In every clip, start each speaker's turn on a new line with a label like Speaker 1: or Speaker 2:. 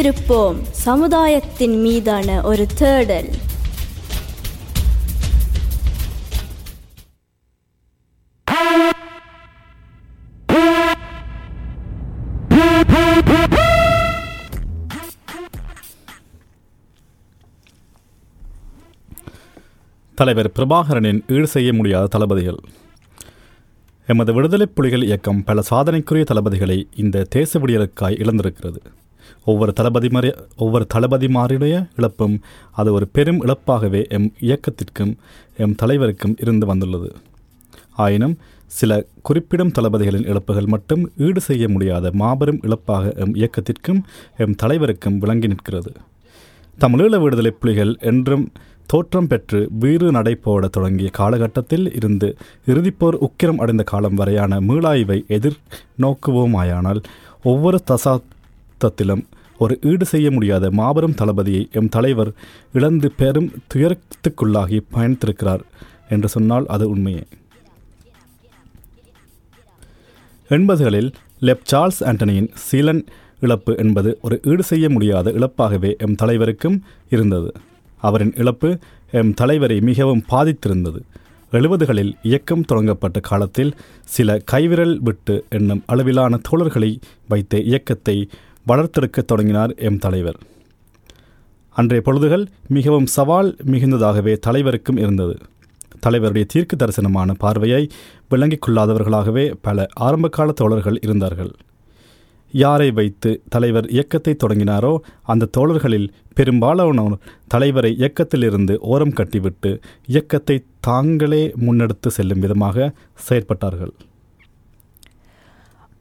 Speaker 1: வைத்திருப்போம். சமுதாயத்தின் மீதான ஒரு தேடல்.
Speaker 2: தலைவர் பிரபாகரனின் ஈடு செய்ய முடியாத தளபதிகள். எமது விடுதலை புலிகள் இயக்கம் பல சாதனைக்குரிய தளபதிகளை இந்த தேச விடியலுக்காய் இழந்திருக்கிறது. ஒவ்வொரு தளபதிமாரி ஒவ்வொரு தளபதிமாருடைய இழப்பும் அது ஒரு பெரும் இழப்பாகவே எம் இயக்கத்திற்கும் எம் தலைவருக்கும் இருந்து வந்துள்ளது. ஆயினும் சில குறிப்பிடும் தளபதிகளின் இழப்புகள் மட்டும் ஈடு செய்ய முடியாத மாபெரும் இழப்பாக எம் இயக்கத்திற்கும் எம் தலைவருக்கும் விளங்கி நிற்கிறது. தமிழீழ விடுதலை புலிகள் என்றும் தோற்றம் பெற்று வீறு நடைபோட தொடங்கிய காலகட்டத்தில் இருந்து இறுதிப்போர் உக்கிரம் அடைந்த காலம் வரையான மீளாய்வை எதிர் நோக்குவோமாயானால் ஒவ்வொரு தசாப்தத்திலும் ஒரு ஈடு செய்ய முடியாத மாபெரும் தளபதியை எம் தலைவர் இழந்து பெரும் துயரத்துக்குள்ளாகி பயணித்திருக்கிறார் என்று சொன்னால் அது உண்மையே. எண்பதுகளில் லெப் சார்ல்ஸ் ஆண்டனியின் சீலன் இழப்பு என்பது ஒரு ஈடு செய்ய முடியாத இழப்பாகவே எம் தலைவருக்கும் இருந்தது. அவரின் இழப்பு எம் தலைவரை மிகவும் பாதித்திருந்தது. எழுபதுகளில் இயக்கம் தொடங்கப்பட்ட காலத்தில் சில கைவிரல் விட்டு என்னும் அளவிலான தோழர்களை வைத்த இயக்கத்தை வளர்த்தெடுக்கத் தொடங்கினார் எம் தலைவர். அன்றைய பொழுதுகள் மிகவும் சவால் மிகுந்ததாகவே தலைவருக்கும் இருந்தது. தலைவருடைய தீர்க்க தரிசனமான பார்வையை விளங்கிக் கொள்ளாதவர்களாகவே பல ஆரம்பகால தோழர்கள் இருந்தார்கள். யாரை வைத்து தலைவர் இயக்கத்தை தொடங்கினாரோ அந்த தோழர்களில் பெரும்பாலானோர் தலைவரை இயக்கத்திலிருந்து ஓரம் கட்டிவிட்டு இயக்கத்தை தாங்களே முன்னெடுத்து செல்லும் விதமாக செயற்பட்டார்கள்.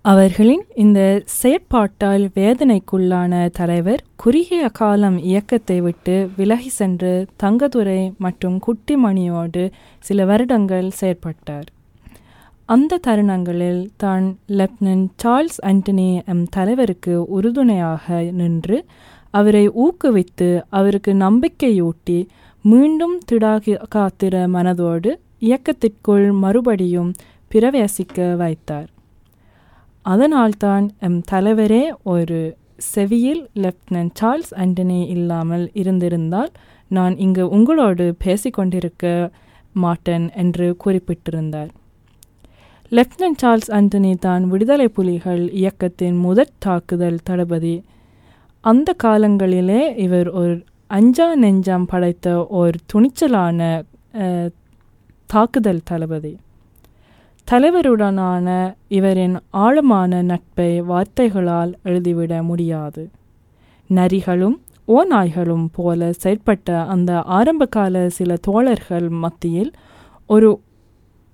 Speaker 3: அவர்களின் இந்த செயற்பாட்டால் வேதனைக்குள்ளான தலைவர் குறுகிய காலம் இயக்கத்தை விட்டு விலகி சென்று தங்கதுரை மற்றும் குட்டிமணியோடு சில வருடங்கள் செயற்பட்டார். அந்த தருணங்களில் தான் லெப்டினன்ட் சார்ல்ஸ் ஆண்டனி எம் தலைவருக்கு உறுதுணையாக நின்று அவரை ஊக்குவித்து அவருக்கு நம்பிக்கையூட்டி மீண்டும் திடாகி காத்திர மனதோடு இயக்கத்திற்குள் மறுபடியும் பிரவேசிக்க வைத்தார். அதனால்தான் எம் தலைவரே ஒரு செவியில் லெப்டினன்ட் சார்ல்ஸ் ஆண்டனி இல்லாமல் இருந்திருந்தால் நான் இங்கு உங்களோடு பேசிக்கொண்டிருக்க மாட்டேன் என்று குறிப்பிட்டிருந்தார். லெப்டினன்ட் சார்ல்ஸ் ஆண்டனி தான் விடுதலை புலிகள் இயக்கத்தின் முதற் தாக்குதல் தளபதி. அந்த காலங்களிலே இவர் ஒரு அஞ்சா நெஞ்சாம் படைத்த ஒரு துணிச்சலான தாக்குதல் தளபதி. தலைவருடனான இவரின் ஆழமான நட்பை வார்த்தைகளால் எழுதிவிட முடியாது. நரிகளும் ஓநாய்களும் போல செயற்பட்ட அந்த ஆரம்பகால சில தோழர்கள் மத்தியில் ஒரு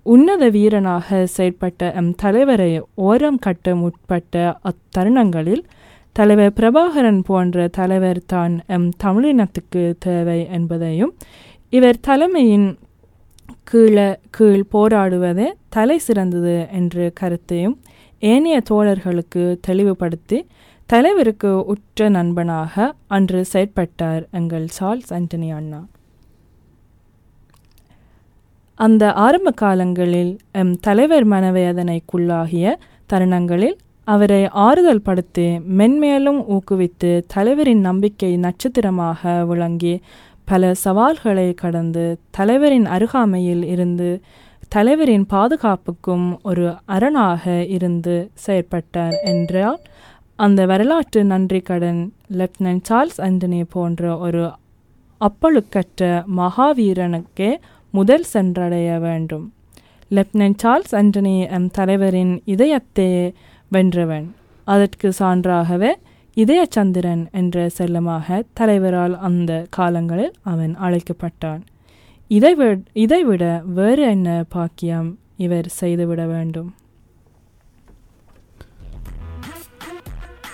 Speaker 3: உன்னத வீரனாக செயற்பட்ட எம் தலைவரை ஓரம் கட்ட முற்பட்ட அத்தருணங்களில் தலைவர் பிரபாகரன் போன்ற தலைவர் தான் எம் தமிழினத்துக்கு தேவை என்பதையும் இவர் தலைமையின் கீழே கீழ் போராடுவதே தலை சிறந்தது என்ற கருத்தையும் ஏனைய தோழர்களுக்கு தெளிவுபடுத்தி தலைவருக்கு உற்ற நண்பனாக அன்று செயற்பட்டார் எங்கள் சார்ல்ஸ் ஆண்டனி அண்ணா. அந்த ஆரம்ப காலங்களில் எம் தலைவர் மனவேதனைக்குள்ளாகிய தருணங்களில் அவரை ஆறுதல் படுத்தி மென்மேலும் ஊக்குவித்து தலைவரின் நம்பிக்கை நட்சத்திரமாக விளங்கி பல சவால்களை கடந்து தலைவரின் அருகாமையில் இருந்து தலைவரின் பாதுகாப்புக்கும் ஒரு அரணாக இருந்து செயற்பட்டார் என்றால் அந்த வரலாற்று நன்றி கடன் லெப்டினன்ட் சார்ல்ஸ் ஆண்டனி போன்ற ஒரு அப்பழுக்கற்ற மகாவீரனுக்கே முதல் சென்றடைய வேண்டும். லெப்டினன்ட் சார்ல்ஸ் ஆண்டனி எம் தலைவரின் இதயத்தை வென்றவன். அதற்கு சான்றாகவே இதயச்சந்திரன் என்ற செல்லமாக தலைவரால் அந்த காலங்களில் அவன் அழைக்கப்பட்டான். இதைவிட இதைவிட வேறு என்ன பாக்கியம் இவர் செய்துவிட வேண்டும்?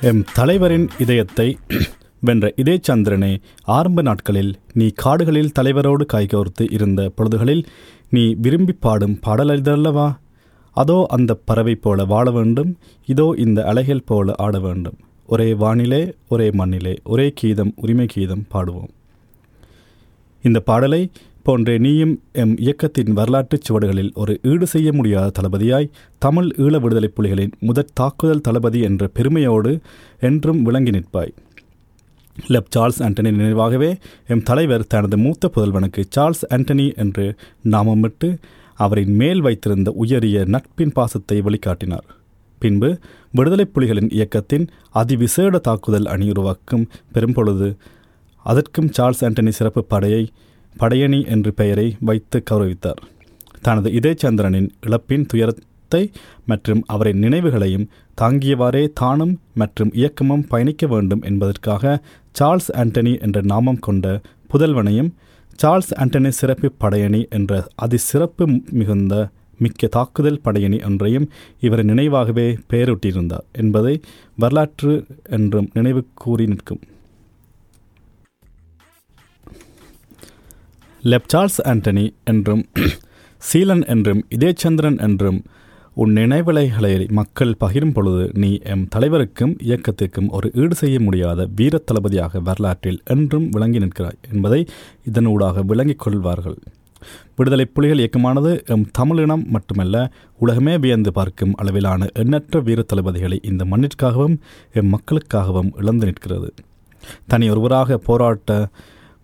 Speaker 2: எம் தலைவரின் இதயத்தை வென்ற இதே சந்திரனே ஆரம்ப நாட்களில் நீ காடுகளில் தலைவரோடு கைகோர்த்து இருந்த பொழுதுகளில் நீ விரும்பி பாடும் பாடலல்லவா அதோ அந்த பறவை போல வாழ வேண்டும். இதோ இந்த அலைகள் போல ஆட வேண்டும். ஒரே வானிலே ஒரே மண்ணிலே ஒரே கீதம் உரிமை கீதம் பாடுவோம். இந்த பாடலை போன்றே நீயும் எம் இயக்கத்தின் வரலாற்றுச் சுவடுகளில் ஒரு ஈடு செய்ய முடியாத தளபதியாய் தமிழ் ஈழ விடுதலைப் புலிகளின் முதற் தாக்குதல் தளபதி என்ற பெருமையோடு என்றும் விளங்கி நிற்பாய். லெப் சார்ல்ஸ் ஆண்டனி நினைவாகவே எம் தலைவர் தனது மூத்த புதல்வனுக்கு சார்ல்ஸ் ஆண்டனி என்று நாமமிட்டு அவரின் மேல் வைத்திருந்த உயரிய நட்பின் பாசத்தை வெளிக்காட்டினார் பின்பு விடுதலை புலிகளின் இயக்கத்தின் அதிவிசேட தாக்குதல் அணி உருவாக்கும் பெரும்பொழுது அதற்கும் சார்ல்ஸ் ஆண்டனி சிறப்பு படையை படையணி என்று பெயரை வைத்து கௌரவித்தார். தனது இதே சந்திரனின் இழப்பின் துயரத்தை மற்றும் அவரின் நினைவுகளையும் தாங்கியவாறே தானும் மற்றும் இயக்கமும் பயணிக்க வேண்டும் என்பதற்காக சார்ல்ஸ் ஆண்டனி என்ற நாமம் கொண்ட புதல்வனையும் சார்ல்ஸ் ஆண்டனி சிறப்பு படையணி என்ற அதிசிறப்பு மிகுந்த மிக்க தாக்குதல் படையணி ஒன்றையும் இவர் நினைவாகவே பெயரூட்டியிருந்தார் என்பதை வரலாற்று என்றும் நினைவு கூறி நிற்கும். லெப் சார்ல்ஸ் ஆண்டனி என்றும் சீலன் என்றும் இதயச்சந்திரன் என்றும் உன் நினைவலைகளை மக்கள் பகிரும் பொழுது நீ எம் தலைவருக்கும் இயக்கத்திற்கும் ஒரு ஈடு செய்ய முடியாத வீரத் தளபதியாக வரலாற்றில் என்றும் விளங்கி நிற்கிறாய் என்பதை இதனூடாக விளங்கிக் கொள்வார்கள். விடுதலை புலிகள் இயக்கமானது எம் தமிழினம் மட்டுமல்ல உலகமே வியந்து பார்க்கும் அளவிலான எண்ணற்ற வீர தளபதிகளை இந்த மண்ணிற்காகவும் எம் மக்களுக்காகவும் இழந்து நிற்கிறது. தனி ஒருவராக போராட்ட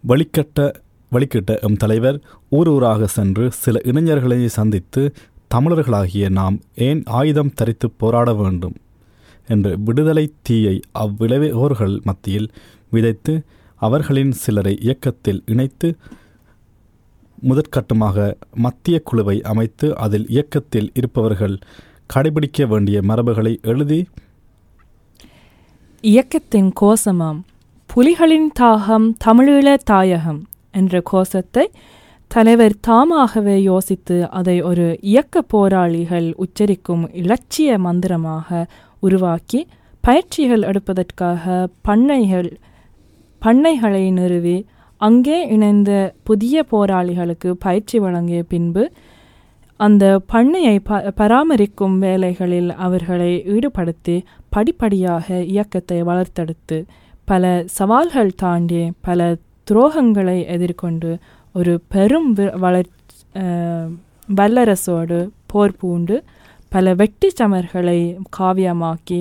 Speaker 2: வழிகட்ட வழிகிட்ட எம் தலைவர் ஊர் ஊராக சென்று சில இளைஞர்களை சந்தித்து தமிழர்களாகிய நாம் ஏன் ஆயுதம் தரித்து போராட வேண்டும்? என்று விடுதலை தீயை அவ்விளைவோர்கள் மத்தியில் விதைத்து அவர்களின் சிலரை இயக்கத்தில் இணைத்து முதற்கட்டமாக மத்திய குழுவை அமைத்து அதில் இயக்கத்தில் இருப்பவர்கள் கடைபிடிக்க வேண்டிய மரபுகளை எழுதி
Speaker 3: இயக்கத்தின் கோஷமாம் புலிகளின் தாகம் தமிழீழ தாயகம் என்ற கோஷத்தை தலைவர் தாமாகவே யோசித்து அதை ஒரு இயக்க போராளிகள் உச்சரிக்கும் இலட்சிய மந்திரமாக உருவாக்கி பயிற்சிகள் எடுப்பதற்காக பண்ணைகள் பண்ணைகளை நிறுவி அங்கே இணைந்த புதிய போராளிகளுக்கு பயிற்சி வழங்கிய பின்பு அந்த பண்ணையை ப பராமரிக்கும் வேலைகளில் அவர்களை ஈடுபடுத்தி படிப்படியாக இயக்கத்தை வளர்த்தெடுத்து பல சவால்கள் தாண்டி பல துரோகங்களை எதிர்கொண்டு ஒரு பெரும் வளர் வல்லரசோடு போர் பூண்டு பல வெட்டி சமர்களை காவியமாக்கி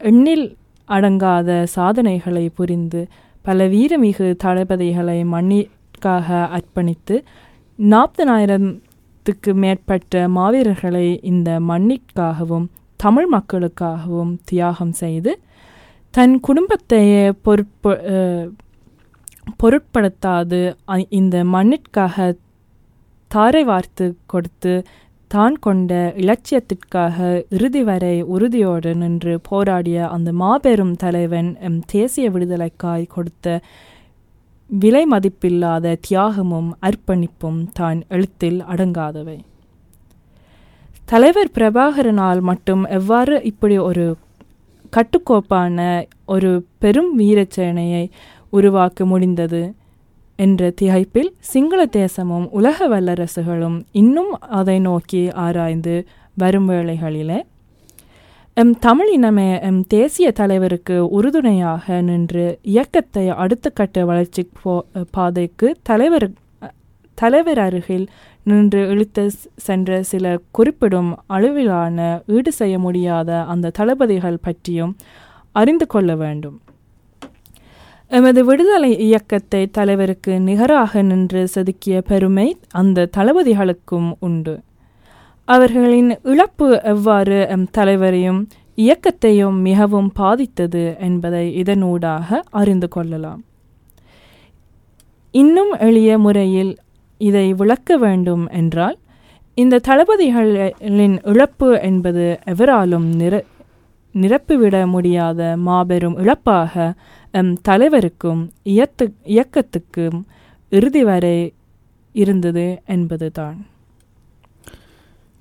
Speaker 3: எண்ணில் அடங்காத சாதனைகளை புரிந்து பல வீரமிகு தளபதிகளை மண்ணிற்காக அர்ப்பணித்து நாற்பதனாயிரத்துக்கு மேற்பட்ட மாவீரர்களை இந்த மண்ணிற்காகவும் தமிழ் மக்களுக்காகவும் தியாகம் செய்து தன் குடும்பத்தையே பொருட்ப பொருட்படுத்தாது இந்த மண்ணிற்காக தாரை வார்த்து கொடுத்து தான் கொண்ட இலட்சியத்திற்காக இறுதி வரை உறுதியோடு நின்று போராடிய அந்த மாபெரும் தலைவன் எம் தேசிய விடுதலைக்காய் கொடுத்த விலை மதிப்பில்லாத தியாகமும் அர்ப்பணிப்பும் தான் எழுத்தில் அடங்காதவை. தலைவர் பிரபாகரனால் மட்டும் எவ்வாறு இப்படி ஒரு கட்டுக்கோப்பான ஒரு பெரும் வீரச்சேனையை உருவாக்க முடிந்தது? என்ற திகைப்பில் சிங்கள தேசமும் உலக வல்லரசுகளும் இன்னும் அதை நோக்கி ஆராய்ந்து வரும் வேளைகளிலே எம் தமிழ் இனமே எம் தேசிய தலைவருக்கு உறுதுணையாக நின்று இயக்கத்தை அடுத்த கட்ட வளர்ச்சி போ பாதைக்கு தலைவர் தலைவர் அருகில் நின்று இழுத்து சென்ற சில குறிப்பிடும் அளவிலான ஈடு செய்ய முடியாத அந்த தளபதிகள் பற்றியும் அறிந்து கொள்ள வேண்டும். எமது விடுதலை இயக்கத்தை தலைவருக்கு நிகராக நின்று செதுக்கிய பெருமை அந்த தளபதிகளுக்கும் உண்டு. அவர்களின் இழப்பு எவ்வாறு எம் தலைவரையும் இயக்கத்தையும் மிகவும் பாதித்தது என்பதை இதனூடாக அறிந்து கொள்ளலாம். இன்னும் எளிய முறையில் இதை விளக்க வேண்டும் என்றால் இந்த தளபதிகளின் இழப்பு என்பது எவராலும் நிர நிரப்பிவிட முடியாத மாபெரும் இழப்பாக தலைவருக்கும் இயத்து இயக்கத்துக்கும் இறுதி வரை இருந்தது என்பதுதான்.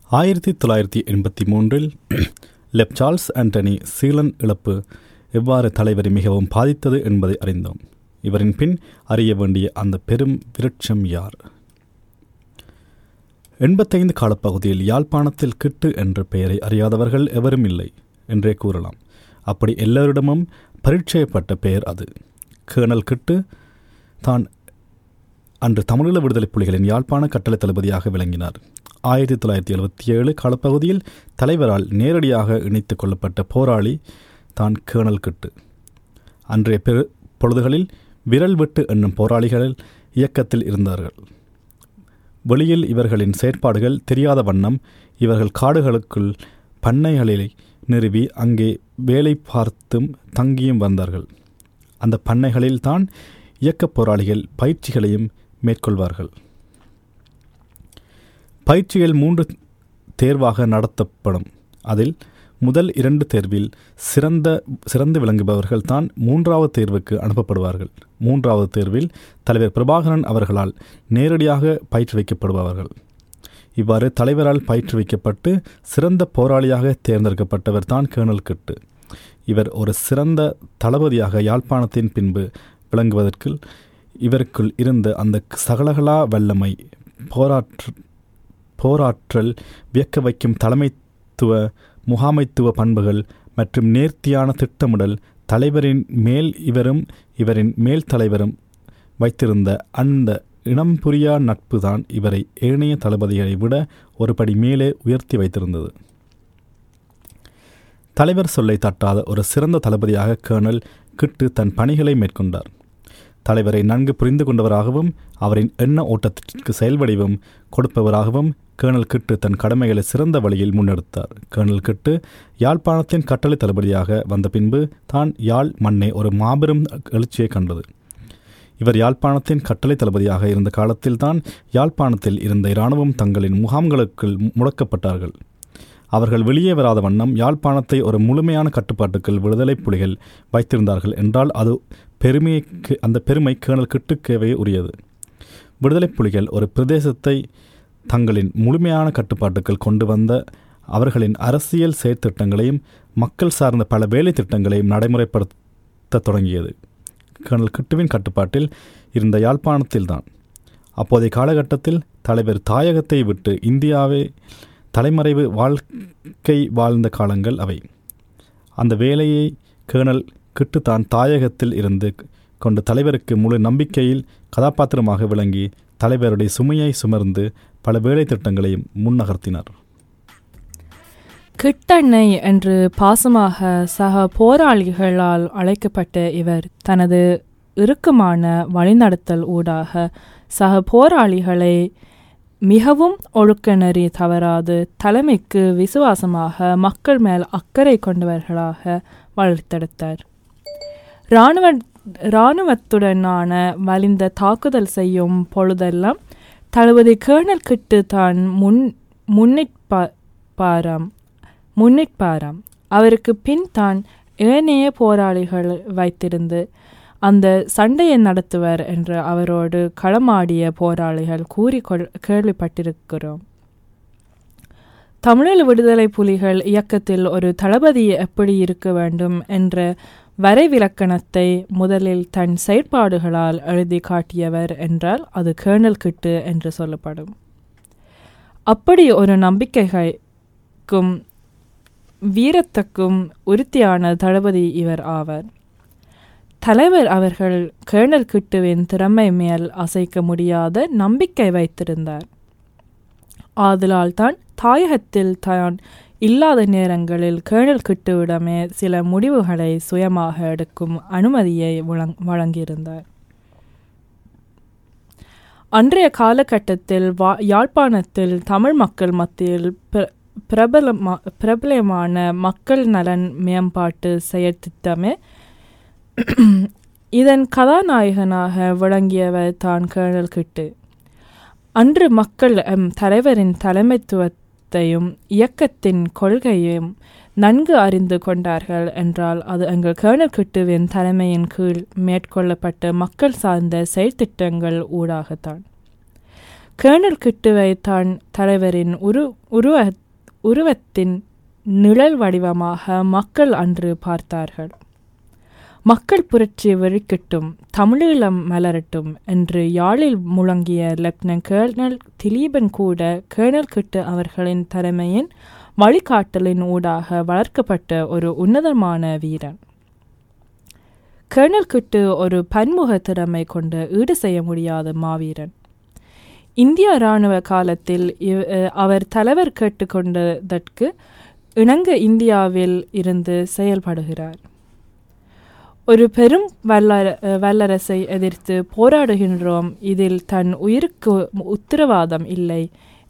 Speaker 2: ஆயிரத்தி தொள்ளாயிரத்தி எண்பத்தி மூன்றில் லெப் சார்ல்ஸ் ஆண்டனி சீலன் இழப்பு எவ்வாறு தலைவரை மிகவும் பாதித்தது என்பதை அறிந்தோம். இவரின் பின் அறிய வேண்டிய அந்த பெரும் விருட்சம் யார்? எண்பத்தைந்து காலப்பகுதியில் யாழ்ப்பாணத்தில் கிட்டு என்ற பெயரை அறியாதவர்கள் எவரும் இல்லை என்றே கூறலாம். அப்படி எல்லோரிடமும் பரீட்சையப்பட்ட பெயர் அது. கேர்னல் கிட்டு தான் அன்று தமிழீழ விடுதலை புலிகளின் யாழ்ப்பாண கட்டளை தளபதியாக விளங்கினார். ஆயிரத்தி தொள்ளாயிரத்தி எழுபத்தி ஏழு காலப்பகுதியில் தலைவரால் நேரடியாக இணைத்துக் கொள்ளப்பட்ட போராளி தான் கேர்னல் கிட்டு. அன்றைய பெரு பொழுதுகளில் விரல் வெட்டு என்னும் போராளிகள் இயக்கத்தில் இருந்தார்கள். வெளியில் இவர்களின் செயற்பாடுகள் தெரியாத வண்ணம் இவர்கள் காடுகளுக்குள் பண்ணைகளில் நிறுவி அங்கே வேலை பார்த்தும் தங்கியும் வந்தார்கள். அந்த பண்ணைகளில் தான் இயக்கப் போராளிகள் பயிற்சிகளையும் மேற்கொள்வார்கள். பயிற்சிகள் மூன்று தேர்வாக நடத்தப்படும். அதில் முதல் இரண்டு தேர்வில் சிறந்த சிறந்து விளங்குபவர்கள் தான் மூன்றாவது தேர்வுக்கு அனுப்பப்படுவார்கள். மூன்றாவது தேர்வில் தலைவர் பிரபாகரன் அவர்களால் நேரடியாக பயிற்றுவிக்கப்படுபவர்கள். இவ்வாறு தலைவரால் பயிற்றுவிக்கப்பட்டு சிறந்த போராளியாக தேர்ந்தெடுக்கப்பட்டவர் தான் கேர்னல் கிட்டு. இவர் ஒரு சிறந்த தளபதியாக யாழ்ப்பாணத்தின் பின்பு விளங்குவதற்கு இவருக்குள் இருந்த அந்த சகலகலா வல்லமை போராற்ற போராற்றல் வியக்க வைக்கும் தலைமைத்துவ முகாமைத்துவ பண்புகள் மற்றும் நேர்த்தியான திட்டமிடல் தலைவரின் மேல் இவரும் இவரின் மேல் தலைவரும் வைத்திருந்த அந்த இனம் புரியா நட்பு தான் இவரை ஏனைய தளபதிகளை விட ஒரு படி மேலே உயர்த்தி வைத்திருந்தது. தலைவர் சொல்லை தட்டாத ஒரு சிறந்த தளபதியாக கேர்னல் கிட்டு தன் பணிகளை மேற்கொண்டார். தலைவரை நன்கு புரிந்து கொண்டவராகவும் அவரின் எண்ண ஓட்டத்திற்கு செயல்வடிவும் கொடுப்பவராகவும் கேர்னல் கிட்டு தன் கடமைகளை சிறந்த வழியில் முன்னெடுத்தார். கேர்னல் கிட்டு யாழ்ப்பாணத்தின் கட்டளை தளபதியாக வந்த பின்பு தான் யாழ் மண்ணே ஒரு மாபெரும் எழுச்சியை கண்டது. இவர் யாழ்ப்பாணத்தின் கட்டளை தளபதியாக இருந்த காலத்தில்தான் யாழ்ப்பாணத்தில் இருந்த இராணுவம் தங்களின் முகாம்களுக்குள் முடக்கப்பட்டார்கள். அவர்கள் வெளியே வராத வண்ணம் யாழ்ப்பாணத்தை ஒரு முழுமையான கட்டுப்பாட்டுக்குள் விடுதலை புலிகள் வைத்திருந்தார்கள் என்றால் அது பெருமைக்கு அந்த பெருமை கேணல் கிட்டுக்கேவே உரியது. விடுதலை புலிகள் ஒரு பிரதேசத்தை தங்களின் முழுமையான கட்டுப்பாட்டுக்குள் கொண்டு வந்த அவர்களின் அரசியல் செயற்திட்டங்களையும் மக்கள் சார்ந்த பல வேலை திட்டங்களையும் நடைமுறைப்படுத்த தொடங்கியது. கர்னல் கிட்டுவின் கட்டுப்பாட்டில் இருந்த யாழ்ப்பாணத்தில்தான். அப்போதைய காலகட்டத்தில் தலைவர் தாயகத்தை விட்டு இந்தியாவை தலைமறைவு வாழ்க்கை வாழ்ந்த காலங்கள் அவை. அந்த வேலையை கேர்னல் கிட்டு தான் தாயகத்தில் இருந்து கொண்ட தலைவருக்கு முழு நம்பிக்கையில் கதாபாத்திரமாக விளங்கி தலைவருடைய சுமையை சுமர்ந்து பல வேலை திட்டங்களையும் முன்னகர்த்தினார்.
Speaker 3: கிட்டண்ணை என்று பாசமாக சக போராளிகளால் அழைக்கப்பட்ட இவர் தனது இறுக்கமான வழிநடத்தல் ஊடாக சக போராளிகளை மிகவும் ஒழுக்க நெறி தவறாது தலைமைக்கு விசுவாசமாக மக்கள் மேல் அக்கறை கொண்டவர்களாக வளர்த்தெடுத்தார். இராணுவ இராணுவத்துடனான வலிந்த தாக்குதல் செய்யும் பொழுதெல்லாம் தளபதி கேர்னல் கிட்டு தான் முன் முன்னிற்பாராம் முன்னிற்பாராம். அவருக்கு பின் தான் ஏனைய போராளிகள் வைத்திருந்து அந்த சண்டையை நடத்துவர் என்று அவரோடு களமாடிய போராளிகள் கூறிக்கொள் கேள்விப்பட்டிருக்கிறோம். தமிழீழ விடுதலை புலிகள் இயக்கத்தில் ஒரு தளபதி எப்படி இருக்க வேண்டும் என்ற வரைவிலக்கணத்தை முதலில் தன் செயற்பாடுகளால் எழுதி காட்டியவர் என்றால் அது கேணல் கிட்டு என்று சொல்லப்படும். அப்படி ஒரு நம்பிக்கைக்கும் வீரத்துக்கும் உறுதியான தளபதி இவர் ஆவர். தலைவர் அவர்கள் கேர்னல் கிட்டுவின் திறமை மேல் அசைக்க முடியாத நம்பிக்கை வைத்திருந்தார். ஆதலால் தான் தாயகத்தில் தான் இல்லாத நேரங்களில் கேர்னல் கிட்டுவிடமே சில முடிவுகளை சுயமாக எடுக்கும் அனுமதியை வழங்கியிருந்தார். அன்றைய காலகட்டத்தில் வா யாழ்ப்பாணத்தில் தமிழ் மக்கள் மத்தியில் பிரபலமா பிரபலமான மக்கள் நலன் மேம்பாட்டு செயற்திட்டமே இதன் கதாநாயகனாக விளங்கியவர் தான் கேர்னல் கிட்டு. அன்று மக்கள் எம் தலைவரின் தலைமைத்துவத்தையும் இயக்கத்தின் கொள்கையையும் நன்கு அறிந்து கொண்டார்கள் என்றால் அது எங்கள் கேர்னல் கிட்டுவின் தலைமையின் கீழ் மேற்கொள்ளப்பட்ட மக்கள் சார்ந்த செயல்திட்டங்கள் ஊடாகத்தான். கேர்னல் கிட்டுவை தான் தலைவரின் உரு உருவ உருவத்தின் நிழல் வடிவமாக மக்கள் அன்று பார்த்தார்கள். மக்கள் புரட்சி வெறிக்கட்டும் தமிழீழம் மலரட்டும் என்று யாழில் முழங்கிய லெப்டினன்ட் கேர்னல் திலீபன் கூட கேர்னல் கிட்டு அவர்களின் தலைமையின் வழிகாட்டலின் ஊடாக வளர்க்கப்பட்ட ஒரு உன்னதமான வீரன். கேர்னல் கிட்டு ஒரு பன்முக திறமை கொண்ட ஈடு செய்ய முடியாத மாவீரன். இந்திய இராணுவ காலத்தில் இவ்- அஹ் அவர் தலைவர் கேட்டுக்கொண்டதற்கு இணங்க இந்தியாவில் இருந்து செயல்படுகிறார். ஒரு பெரும் வல்லர வல்லரசை எதிர்த்து போராடுகின்றோம். இதில் தன் உயிருக்கு உத்தரவாதம் இல்லை.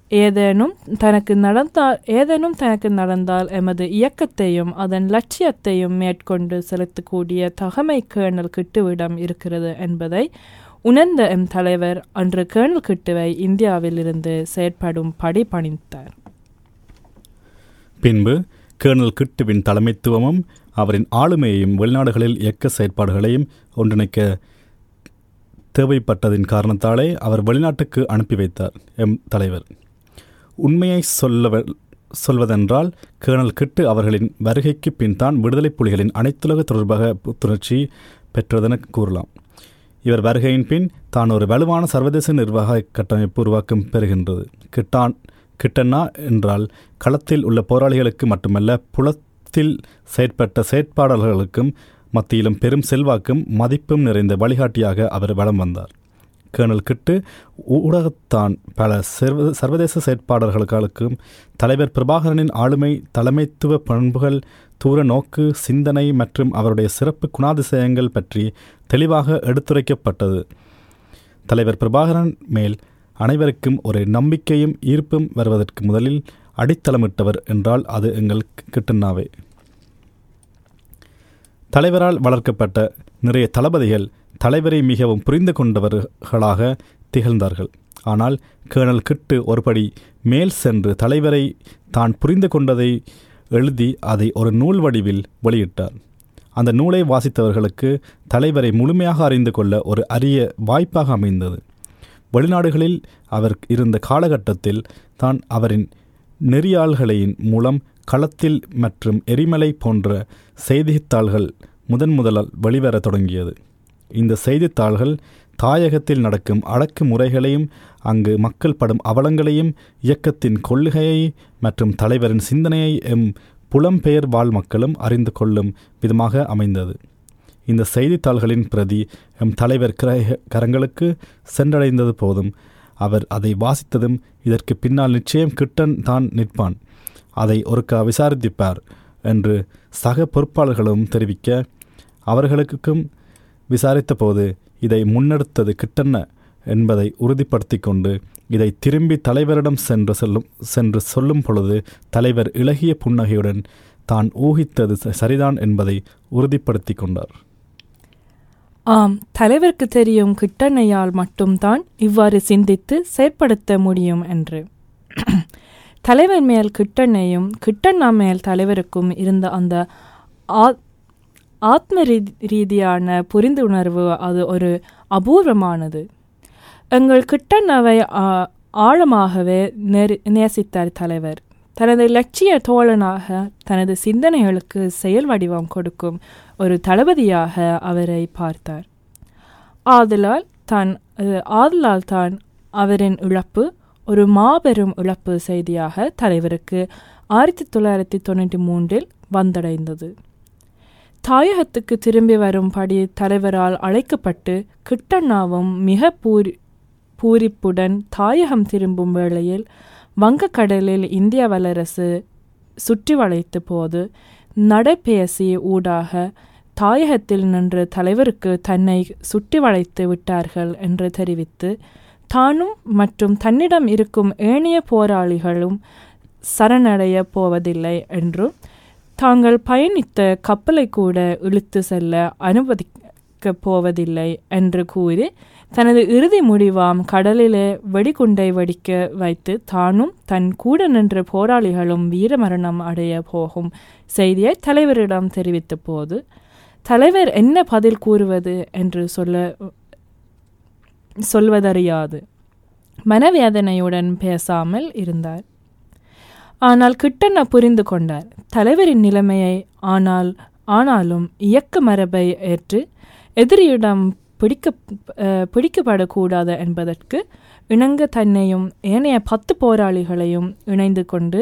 Speaker 3: ஏதேனும் தனக்கு நடந்தால் ஏதேனும் தனக்கு நடந்தால் எமது இயக்கத்தையும் அதன் லட்சியத்தையும் மேற்கொண்டு செலுத்தக்கூடிய தகமை கேணல் கிட்டுவிடம் இருக்கிறது என்பதை உணர்ந்த எம் தலைவர் அன்று கேர்னல் கிட்டுவை இந்தியாவிலிருந்து செயற்படும் படி பணித்தார்.
Speaker 2: பின்பு கேர்னல் கிட்டுவின் தலைமைத்துவமும் அவரின் ஆளுமையையும் வெளிநாடுகளில் இயக்க செயற்பாடுகளையும் ஒன்றிணைக்க தேவைப்பட்டதின் காரணத்தாலே அவர் வெளிநாட்டுக்கு அனுப்பி வைத்தார் எம் தலைவர். உண்மையை சொல்ல சொல்வதென்றால் கேர்னல் கிட்டு அவர்களின் வருகைக்கு பின் தான் விடுதலை புலிகளின் அனைத்துலக தொடர்பாக புத்துணர்ச்சி பெற்றதென கூறலாம். இவர் வருகையின் பின் தான் ஒரு வலுவான சர்வதேச நிர்வாக கட்டமைப்பு உருவாக்கம் பெறுகின்றது. கிட்டான் கிட்டன்னா என்றால் களத்தில் உள்ள போராளிகளுக்கு மட்டுமல்ல புலத்தில் செயற்பட்ட செயற்பாடல்களுக்கும் மத்தியிலும் பெரும் செல்வாக்கும் மதிப்பும் நிறைந்த வழிகாட்டியாக அவர் வலம் வந்தார். கேர்னல் கிட்டு ஊடகத்தான் பல சர்வ சர்வதேச செயற்பாடர்களுக்கும் தலைவர் பிரபாகரனின் ஆளுமை தலைமைத்துவ பண்புகள் தூர நோக்கு சிந்தனை மற்றும் அவருடைய சிறப்பு குணாதிசயங்கள் பற்றி தெளிவாக எடுத்துரைக்கப்பட்டது. தலைவர் பிரபாகரன் மேல் அனைவருக்கும் ஒரு நம்பிக்கையும் ஈர்ப்பும் வருவதற்கு முதலில் அடித்தளமிட்டவர் என்றால் அது எங்கள் கிட்டன்னாவே. தலைவரால் வளர்க்கப்பட்ட நிறைய தளபதிகள் தலைவரை மிகவும் புரிந்து கொண்டவர்களாக திகழ்ந்தார்கள். ஆனால் கேர்னல் கிட்டு ஒருபடி மேல் சென்று தலைவரை தான் புரிந்து கொண்டதை எழுதி அதை ஒரு நூல் வடிவில் வெளியிட்டார். அந்த நூலை வாசித்தவர்களுக்கு தலைவரை முழுமையாக அறிந்து கொள்ள ஒரு அரிய வாய்ப்பாக அமைந்தது. வெளிநாடுகளில் அவர் இருந்த காலகட்டத்தில் தான் அவரின் நெறியாள்களின் மூலம் களத்தில் மற்றும் எரிமலை போன்ற செய்தித்தாள்கள் முதன் முதலால் வெளிவரத் தொடங்கியது. இந்த செய்தித்தாள்கள் தாயகத்தில் நடக்கும் அடக்குமுறைகளையும் அங்கு மக்கள் படும் அவலங்களையும் இயக்கத்தின் கொள்கையை மற்றும் தலைவரின் சிந்தனையை எம் புலம்பெயர் வாழ் மக்களும் அறிந்து கொள்ளும் விதமாக அமைந்தது. இந்த செய்தித்தாள்களின் பிரதி எம் தலைவர் கரங்களுக்கு சென்றடைந்தது போதும். அவர் அதை வாசித்ததும் இதற்கு பின்னால் நிச்சயம் கிட்டன் தான் நிற்பான். அதை ஒருக்கா விசாரித்திப்பார் என்று சக பொறுப்பாளர்களும் தெரிவிக்க அவர்களுக்கும் விசாரித்த போது இதை முன்னெடுத்தது கிட்டன்ன என்பதை உறுதிப்படுத்தி கொண்டு இதை திரும்பி தலைவரிடம் சென்று செல்லும் சென்று சொல்லும் பொழுது தலைவர் இளகிய புன்னகையுடன் தான் ஊகித்தது ச- சரிதான் என்பதை உறுதிப்படுத்தி கொண்டார்
Speaker 3: ஆம் தலைவருக்கு தெரியும் கிட்டண்ணையால் மட்டும்தான் இவ்வாறு சிந்தித்து செயற்படுத்த முடியும் என்று. தலைவர் மேல் கிட்டண்ணையும் கிட்டண்ணா மேல் தலைவருக்கும் இருந்த அந்த ஆ- ஆத்ம ரீ- ரீதியான புரிந்துணர்வு அது ஒரு அபூர்வமானது. எங்கள் கிட்டனவை ஆ- ஆழமாகவே நெரு- நேசித்தார் தலைவர். தனது லட்சிய தோழனாக தனது சிந்தனைகளுக்கு செயல் வடிவம் கொடுக்கும் ஒரு தளபதியாக அவரை பார்த்தார். ஆதலால் தான் ஆதலால் தான் அவரின் இழப்பு ஒரு மாபெரும் இழப்பு செய்தியாக தலைவருக்கு ஆயிரத்தி தொள்ளாயிரத்தி தொண்ணூற்றி மூன்றில் வந்தடைந்தது. தாயகத்துக்கு திரும்பி வரும்படி தலைவரால் அழைக்கப்பட்டு கிட்டண்ணாவும் மிக பூரி பூரிப்புடன் தாயகம் திரும்பும் வேளையில் வங்கக்கடலில் இந்திய வல்லரசு சுற்றி வளைத்த போது நடைபேசி ஊடாக தாயகத்தில் நின்று தலைவருக்கு தன்னை சுற்றி வளைத்து விட்டார்கள் என்று தெரிவித்து தானும் மற்றும் தன்னிடம் இருக்கும் ஏனைய போராளிகளும் சரணடைய போவதில்லை என்றும் தாங்கள் பயணித்த கப்பலை கூட இழுத்து செல்ல அனுமதிக்கப் போவதில்லை என்று கூறி தனது இறுதி முடிவாம் கடலிலே வெடிகுண்டை வெடிக்க வைத்து தானும் தன் கூட நின்ற போராளிகளும் வீரமரணம் அடைய போகும் செய்தியை தலைவரிடம் தெரிவித்த போது தலைவர் என்ன பதில் கூறுவது? என்று சொல்ல சொல்வதறியாது. மனவேதனையுடன் பேசாமல் இருந்தார். ஆனால் கிட்டண்ண புரிந்து கொண்டார். தலைவரின் நிலைமையை ஆனால் ஆனாலும் இயக்க மரபை ஏற்று எதிரியிடம் பிடிக்க பிடிக்கப்படக்கூடாது என்பதற்கு இணங்க தன்னையும் ஏனைய பத்து போராளிகளையும் இணைந்து கொண்டு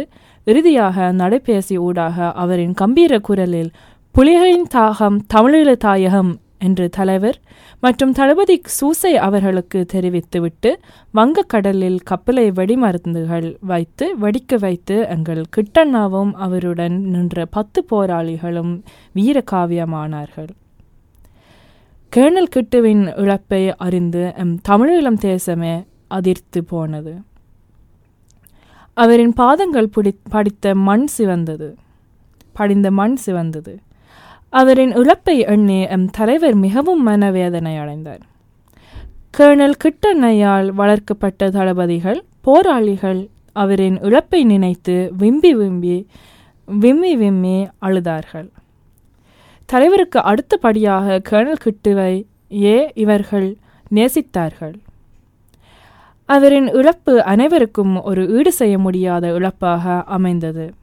Speaker 3: இறுதியாக நடைபேசி ஊடாக அவரின் கம்பீர குரலில் புலிகளின் தாகம் தமிழீழ தாயகம் என்று தலைவர் மற்றும் தளபதி சூசை அவர்களுக்கு தெரிவித்துவிட்டு வங்கக்கடலில் கப்பலை வெடிமருந்துகள் வைத்து வெடிக்க வைத்து எங்கள் கிட்டண்ணாவும் அவருடன் நின்ற பத்து போராளிகளும் வீரகாவியமானார்கள். கேர்னல் கிட்டுவின் இழப்பை அறிந்து எம் தமிழீழம் தேசமே அதிர்த்து போனது. அவரின் பாதங்கள் பிடி படித்த மண் சிவந்தது. படிந்த மண் சிவந்தது. அவரின் இழப்பை எண்ணி எம் தலைவர் மிகவும் மனவேதனை அடைந்தார் கேர்னல் கிட்டண்ணையால் வளர்க்கப்பட்ட தளபதிகள் போராளிகள் அவரின் இழப்பை நினைத்து விம்பி விம்பி விம்மி விம்மி அழுதார்கள். தலைவருக்கு அடுத்தபடியாக கேர்னல் கிட்டுவை ஏ இவர்கள் நேசித்தார்கள். அவரின் இழப்பு அனைவருக்கும் ஒரு ஈடு செய்ய முடியாத இழப்பாக அமைந்தது.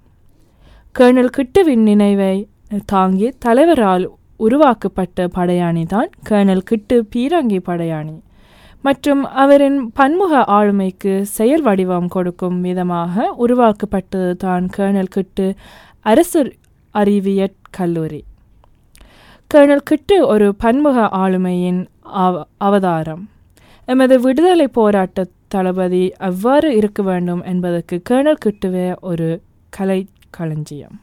Speaker 3: கேர்னல் கிட்டுவின் நினைவை தாங்கி தலைவரால் உருவாக்கப்பட்ட படையாணி தான் கேர்னல் கிட்டு பீரங்கி படையாணி. மற்றும் அவரின் பன்முக ஆளுமைக்கு செயல் வடிவம் கொடுக்கும் விதமாக உருவாக்கப்பட்டது தான் கர்னல் கிட்டு அரசு அறிவியற் கல்லூரி. கர்னல் கிட்டு ஒரு பன்முக ஆளுமையின் அவ அவதாரம். எமது விடுதலை போராட்ட தளபதி எவ்வாறு இருக்க வேண்டும் என்பதற்கு கர்னல் கிட்டுவே ஒரு கலை களஞ்சியம்